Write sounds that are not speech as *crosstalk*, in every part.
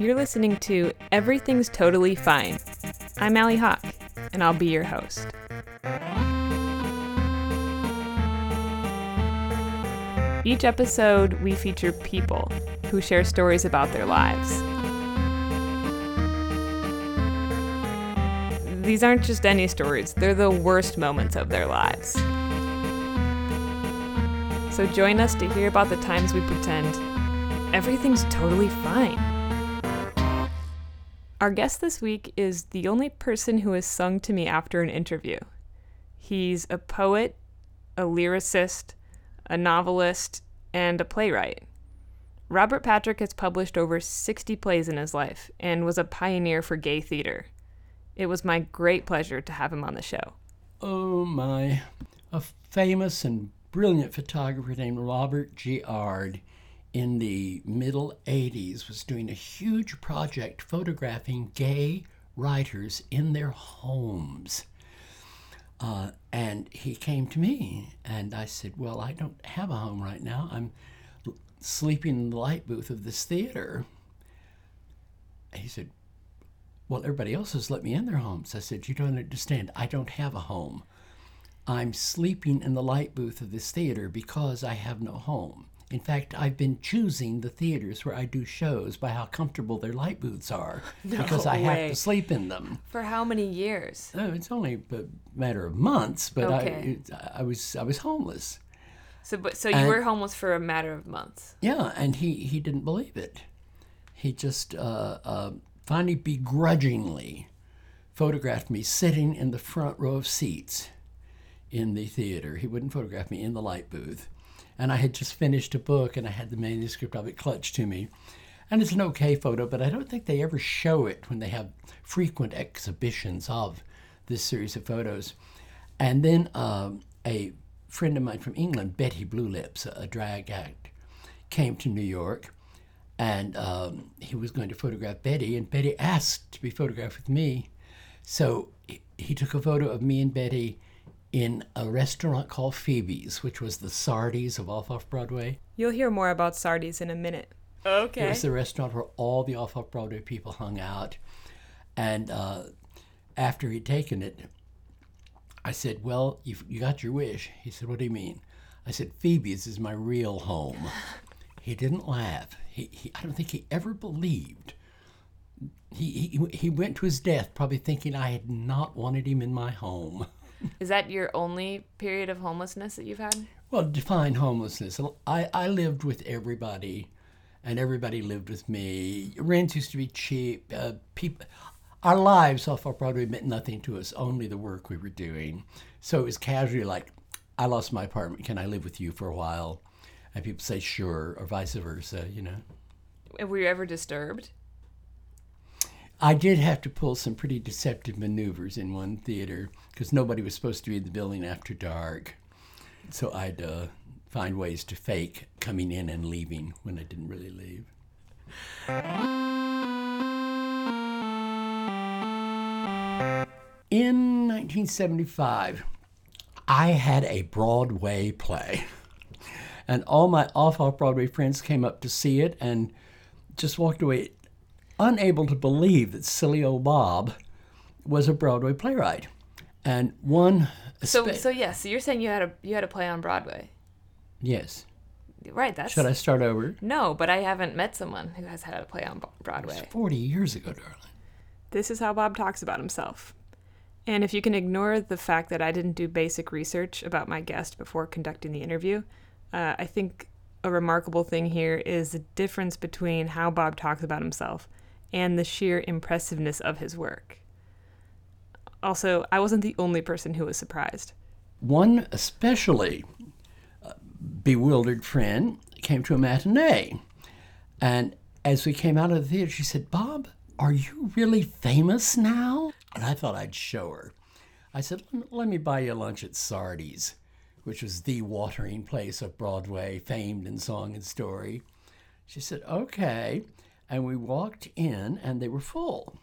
You're listening to Everything's Totally Fine. I'm Allie Hawk, and I'll be your host. Each episode, we feature people who share stories about their lives. These aren't just any stories, they're the worst moments of their lives. So join us to hear about the times we pretend everything's totally fine. Our guest this week is the only person who has sung to me after an interview. He's a poet, a lyricist, a novelist, and a playwright. Robert Patrick has published over 60 plays in his life and was a pioneer for gay theater. It was my great pleasure to have him on the show. Oh my. A famous and brilliant photographer named Robert Giard in the middle 80s was doing a huge project photographing gay writers in their homes. Uh, and he came to me and I said, Well, I don't have a home right now. I'm sleeping in the light booth of this theater. He said, Well, everybody else has let me in their homes. I said, You don't understand. I don't have a home. I'm sleeping in the light booth of this theater because I have no home. In fact, I've been choosing the theaters where I do shows by how comfortable their light booths are *laughs* No because I way. have to sleep in them. For how many years? Oh, it's only a matter of months, but Okay. I, it, I was I was homeless. So, but so you And- were homeless for a matter of months. Yeah, and he he didn't believe it. He just uh, uh, finally begrudgingly photographed me sitting in the front row of seats in the theater. He wouldn't photograph me in the light booth. And I had just finished a book and I had the manuscript of it clutched to me. And it's an okay photo, but I don't think they ever show it when they have frequent exhibitions of this series of photos. And then um, a friend of mine from England, Betty Blue Lips, a drag act, came to New York and um, he was going to photograph Betty, and Betty asked to be photographed with me. So he, he took a photo of me and Betty in a restaurant called Phoebe's, which was the Sardi's of Off Off Broadway. You'll hear more about Sardi's in a minute. Okay. It Okay. was the restaurant where all the Off Off Broadway people hung out. And uh, after he'd taken it, I said, Well, you you got your wish. He said, What do you mean? I said, Phoebe's is my real home. *laughs* He didn't laugh. He, he, I don't think he ever believed. He, he, he went to his death probably thinking I had not wanted him in my home. *laughs* *laughs* Is that your only period of homelessness that you've had? Well, define homelessness. I, I lived with everybody, and everybody lived with me. Rents used to be cheap. Uh, people, our lives off off Broadway meant nothing to us, only the work we were doing. So it was casually like, I lost my apartment. Can I live with you for a while? And people say, sure, or vice versa, you know. Were you ever disturbed? I did have to pull some pretty deceptive maneuvers in one theater because nobody was supposed to be in the building after dark. So I'd uh, find ways to fake coming in and leaving when I didn't really leave. In 1975, I had a Broadway play. And all my off off Broadway friends came up to see it and just walked away unable to believe that silly old Bob was a Broadway playwright. And one, So, espe- so yes. So you're saying you had a you had a play on Broadway, yes. right? That's Should I start over? no, but I haven't met someone who has had a play on Bo- Broadway. 40 years ago, darling. This is how Bob talks about himself. And if you can ignore the fact that I didn't do basic research about my guest before conducting the interview, uh, I think a remarkable thing here is the difference between how Bob talks about himself and the sheer impressiveness of his work. Also, I wasn't the only person who was surprised. One especially uh, bewildered friend came to a matinee. And as we came out of the theater, she said, Bob, are you really famous now? And I thought I'd show her. I said, "Let- let me buy you lunch at Sardi's, which was the watering place of Broadway, famed in song and story. She said, okay. And we walked in, and they were full.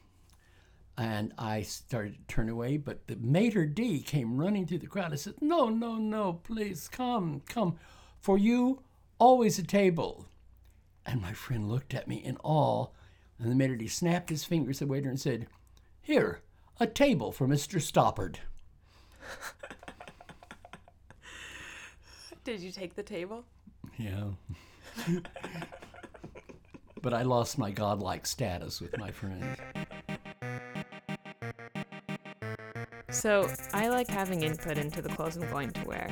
And I started to turn away, but the maitre d' came running through the crowd. I said, No, no, no, please come, come. For you, always a table. And my friend looked at me in awe. And the minute he snapped his fingers at the waiter and said, Here, a table for Mr. Stoppard. Did you take the table? Yeah. *laughs* but I lost my godlike status with my friends. So, I like having input into the clothes I'm going to wear.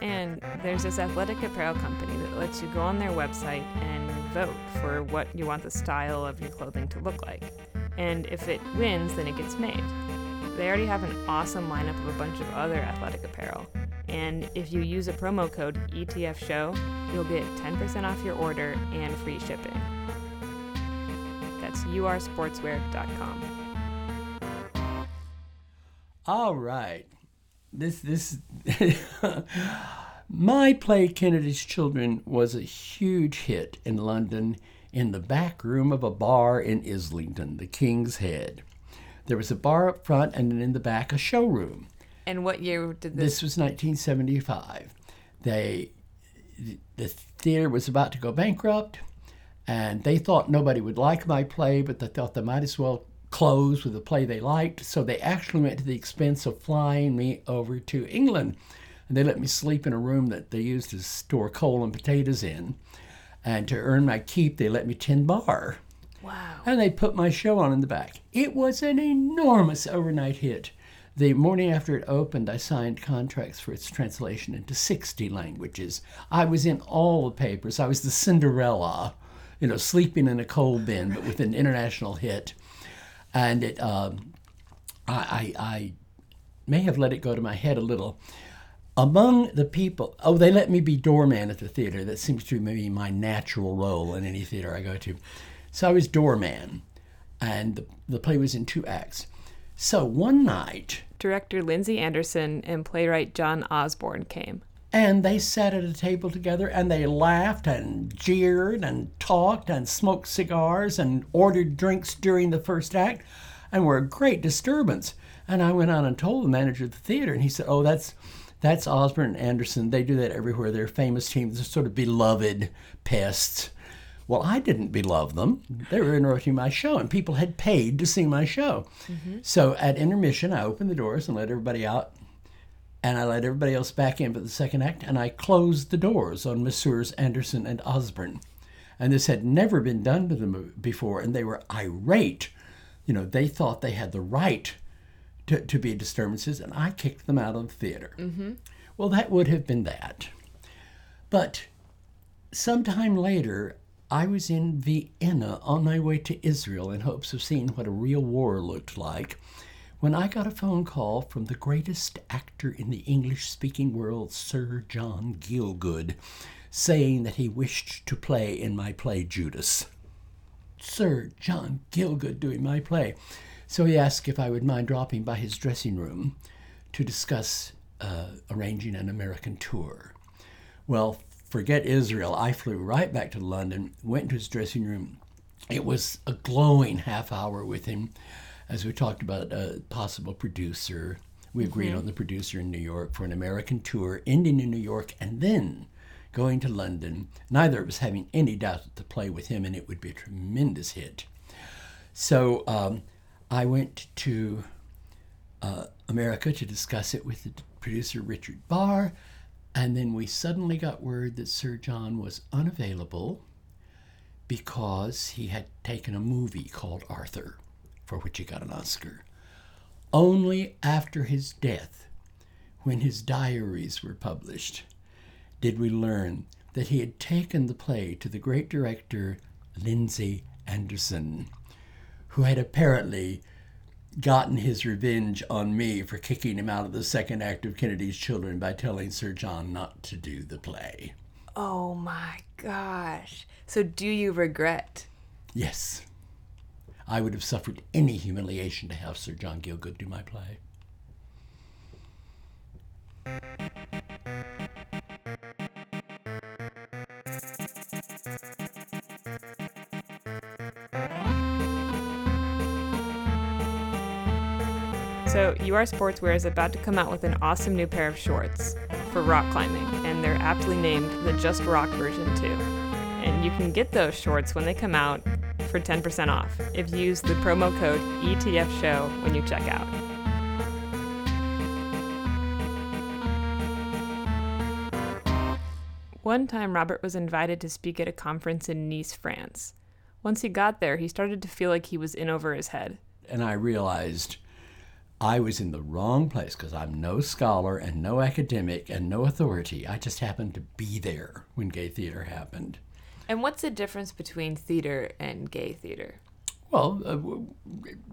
And there's this athletic apparel company that lets you go on their website and vote for what you want the style of your clothing to look like. And if it wins, then it gets made. They already have an awesome lineup of a bunch of other athletic apparel. And if you use a promo code ETF Show, you'll get 10% off your order and free shipping. That's ursportswear.com. All right. This this *laughs* my play Kennedy's Children was a huge hit in London in the back room of a bar in Islington, the King's Head. There was a bar up front and then in the back a showroom. And what year did this? This was 1975. They the theater was about to go bankrupt and they thought nobody would like my play, but they thought they might as well close with a play they liked. So they actually went to the expense of flying me over to England. And they let me sleep in a room that they used to store coal and potatoes in. And to earn my keep, they let me tend bar. Wow. And they put my show on in the back. It was an enormous overnight hit. The morning after it opened, I signed contracts for its translation into 60 languages. I was in all the papers. I was the Cinderella, you know, sleeping in a coal bin, but with an international hit. And it, um, I, I, I may have let it go to my head a little. Among the people, oh, they let me be doorman at the theater. That seems to be my natural role in any theater I go to. So I was doorman, and the, the play was in two acts. So one night, Director Lindsay Anderson and playwright John Osborne came. And they sat at a table together and they laughed and jeered and talked and smoked cigars and ordered drinks during the first act and were a great disturbance. And I went on and told the manager of the theater, and he said, Oh, that's that's Osborne and Anderson. They do that everywhere. They're famous teams. They're sort of beloved pests. Well, I didn't beloved them. They were interrupting my show, and people had paid to see my show. Mm-hmm. So at intermission, I opened the doors and let everybody out and I let everybody else back in for the second act, and I closed the doors on Messrs. Anderson and Osborne. And this had never been done to them before, and they were irate. You know, they thought they had the right to, to be disturbances, and I kicked them out of the theater. Mm-hmm. Well, that would have been that. But sometime later, I was in Vienna on my way to Israel in hopes of seeing what a real war looked like when I got a phone call from the greatest actor in the English speaking world, Sir John Gielgud, saying that he wished to play in my play Judas. Sir John Gielgud doing my play. So he asked if I would mind dropping by his dressing room to discuss uh, arranging an American tour. Well, forget Israel. I flew right back to London, went to his dressing room. It was a glowing half hour with him as we talked about a possible producer. We agreed on the producer in New York for an American tour, ending in New York and then going to London. Neither of us having any doubt that to play with him and it would be a tremendous hit. So um, I went to uh, America to discuss it with the producer Richard Barr, and then we suddenly got word that Sir John was unavailable because he had taken a movie called Arthur, for which he got an Oscar. Only after his death, when his diaries were published, did we learn that he had taken the play to the great director Lindsay Anderson, who had apparently gotten his revenge on me for kicking him out of the second act of Kennedy's Children by telling Sir John not to do the play. Oh my gosh. So, do you regret? Yes. I would have suffered any humiliation to have Sir John Gielgud do my play. So, UR Sportswear is about to come out with an awesome new pair of shorts for rock climbing, and they're aptly named the Just Rock version 2. and you can get those shorts when they come out for 10% off if you use the promo code ETFShow when you check out. One time, Robert was invited to speak at a conference in Nice, France. Once he got there, he started to feel like he was in over his head. And I realized I was in the wrong place because I'm no scholar and no academic and no authority. I just happened to be there when gay theater happened. And what's the difference between theater and gay theater? Well, uh,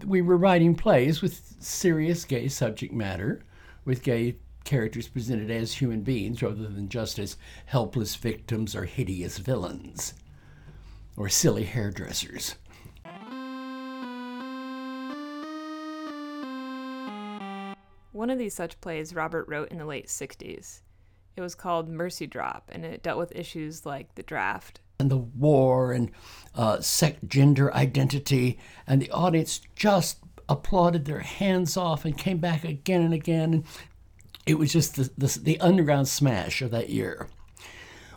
we were writing plays with serious gay subject matter, with gay characters presented as human beings rather than just as helpless victims or hideous villains or silly hairdressers. One of these such plays Robert wrote in the late 60s. It was called Mercy Drop, and it dealt with issues like the draft. And the war and uh, sex, gender identity, and the audience just applauded their hands off and came back again and again. And it was just the, the, the underground smash of that year.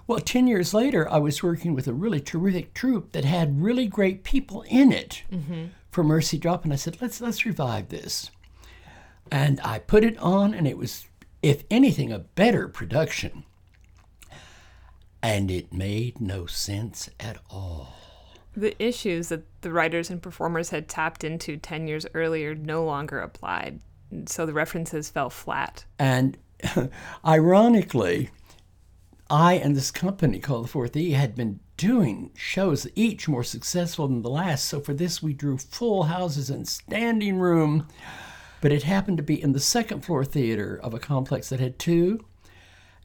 Well, 10 years later, I was working with a really terrific troupe that had really great people in it mm-hmm. for Mercy Drop, and I said, let's, let's revive this. And I put it on, and it was, if anything, a better production. And it made no sense at all. The issues that the writers and performers had tapped into 10 years earlier no longer applied. So the references fell flat. And *laughs* ironically, I and this company called the Fourth E had been doing shows, each more successful than the last. So for this, we drew full houses and standing room. But it happened to be in the second floor theater of a complex that had two.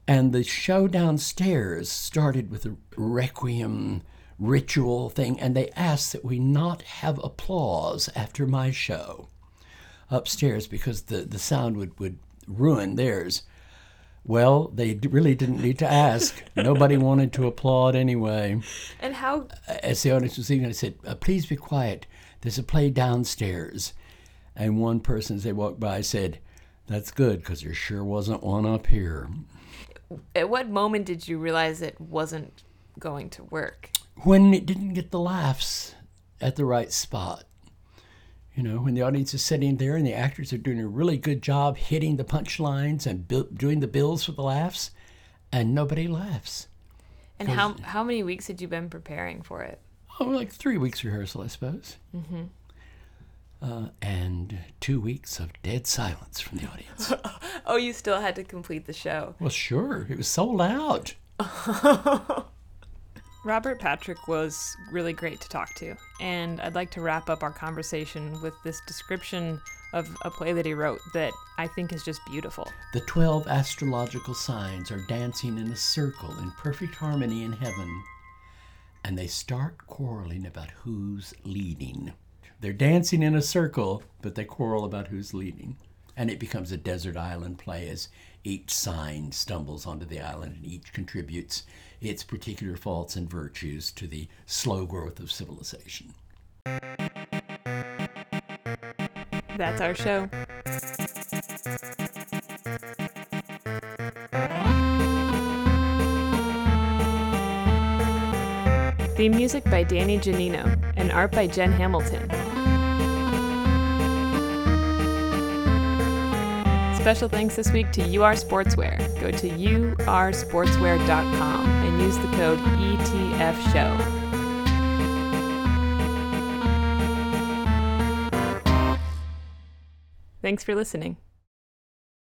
And the show downstairs started with a requiem ritual thing, and they asked that we not have applause after my show upstairs because the, the sound would, would ruin theirs. Well, they really didn't need to ask. Nobody *laughs* wanted to applaud anyway. And how? As the audience was leaving, I said, uh, "Please be quiet. There's a play downstairs." And one person, as they walked by, said, "That's good because there sure wasn't one up here." At what moment did you realize it wasn't going to work? When it didn't get the laughs at the right spot. You know, when the audience is sitting there and the actors are doing a really good job hitting the punchlines and bu- doing the bills for the laughs, and nobody laughs. And how how many weeks had you been preparing for it? Oh, like three weeks rehearsal, I suppose. Mm-hmm. Uh, and two weeks of dead silence from the audience. *laughs* oh, you still had to complete the show. Well, sure. It was sold out. *laughs* Robert Patrick was really great to talk to, and I'd like to wrap up our conversation with this description of a play that he wrote that I think is just beautiful. The 12 astrological signs are dancing in a circle in perfect harmony in heaven, and they start quarreling about who's leading. They're dancing in a circle, but they quarrel about who's leading. And it becomes a desert island play as each sign stumbles onto the island and each contributes its particular faults and virtues to the slow growth of civilization. That's our show. Theme music by Danny Janino and art by Jen Hamilton. Special thanks this week to UR Sportswear. Go to ursportswear.com and use the code ETFSHOW. Thanks for listening.